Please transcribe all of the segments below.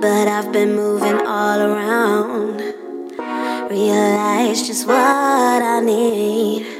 but I've been moving all around. Realize just what I need.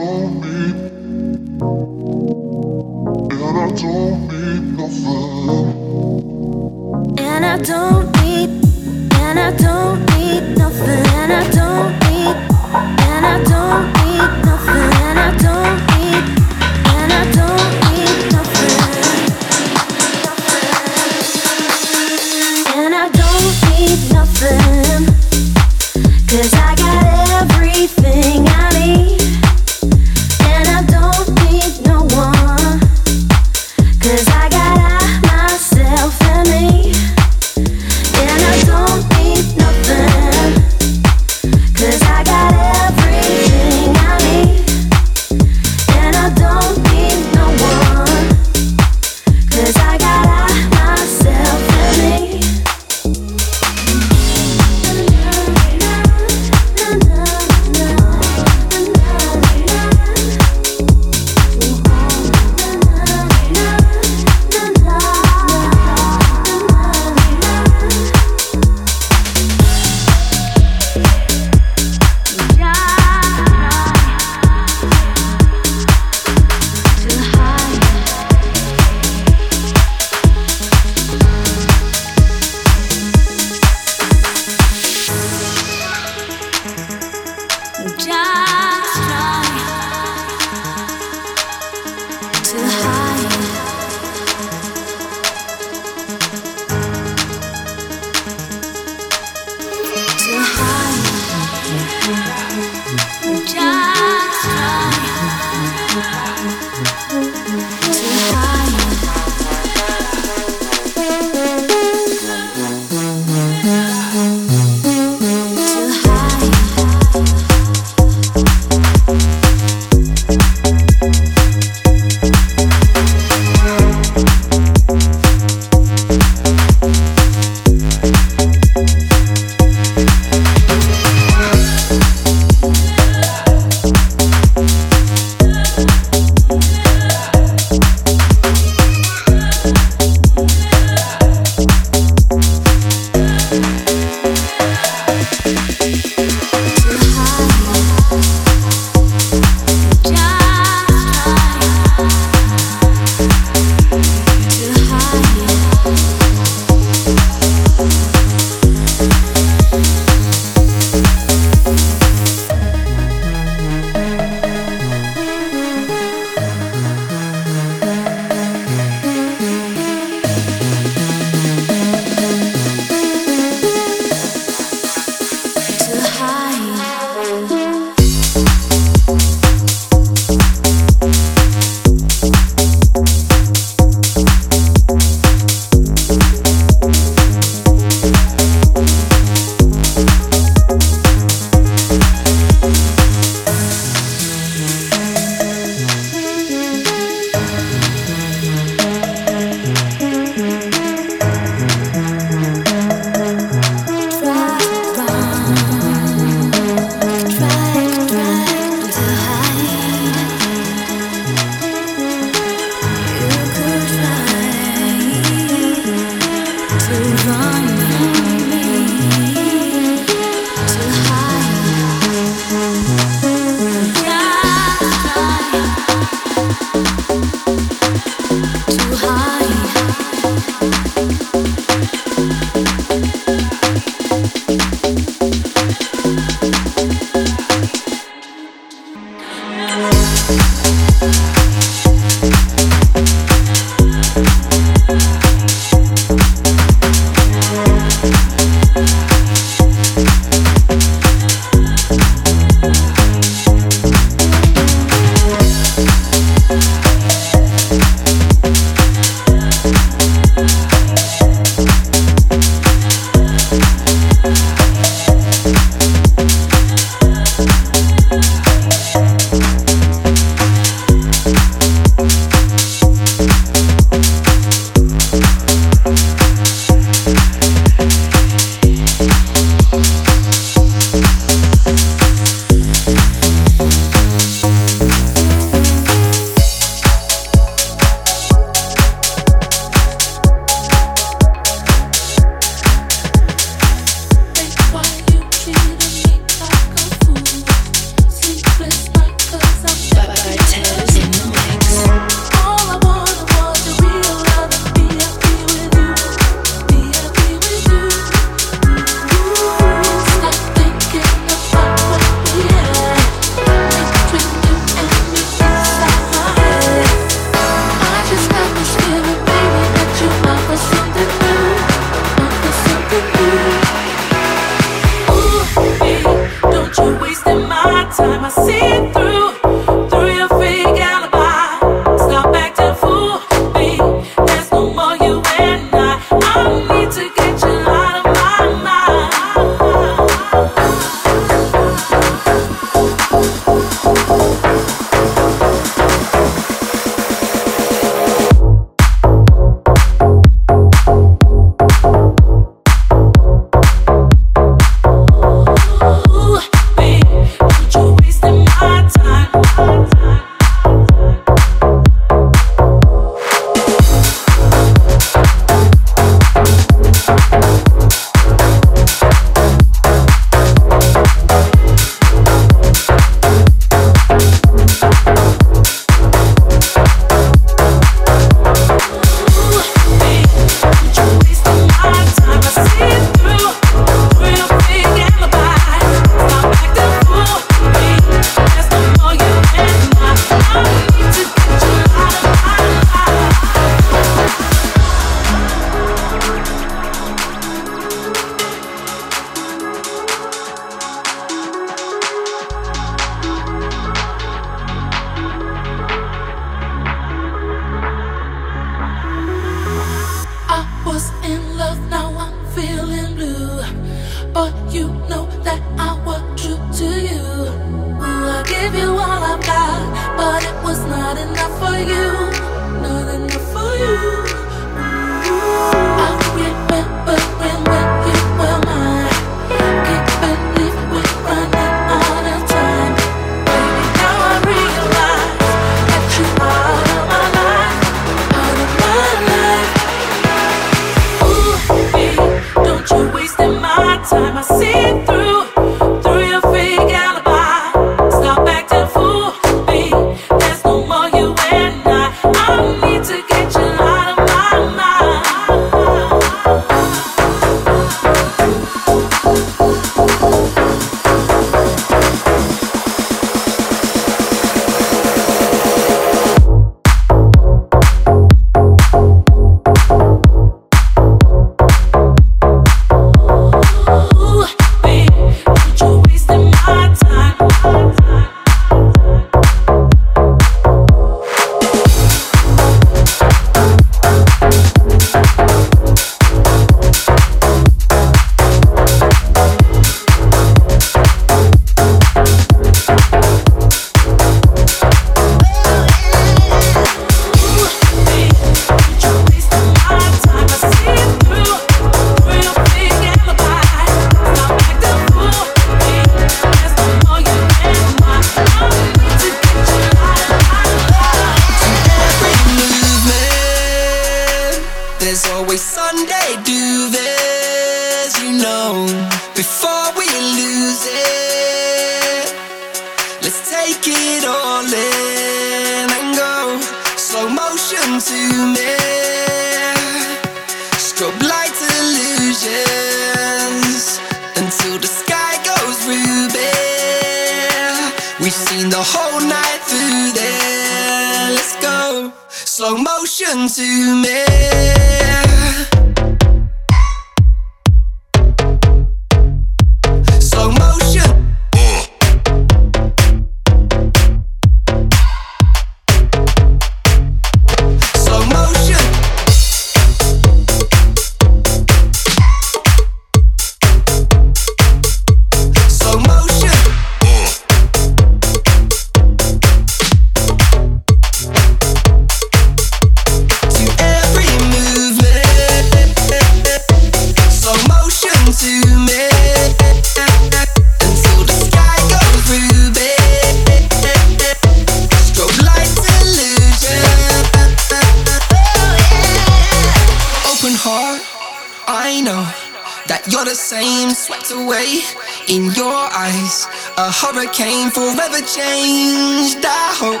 Forever changed. I hope.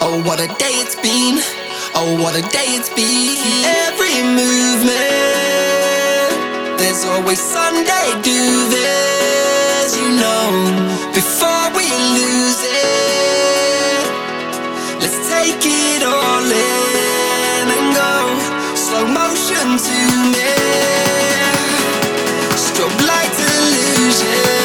Oh, what a day it's been. Oh, what a day it's been. Every movement, there's always Sunday. Do this, you know, before we lose it. Let's take it all in and go slow motion to me. Strobe light illusion.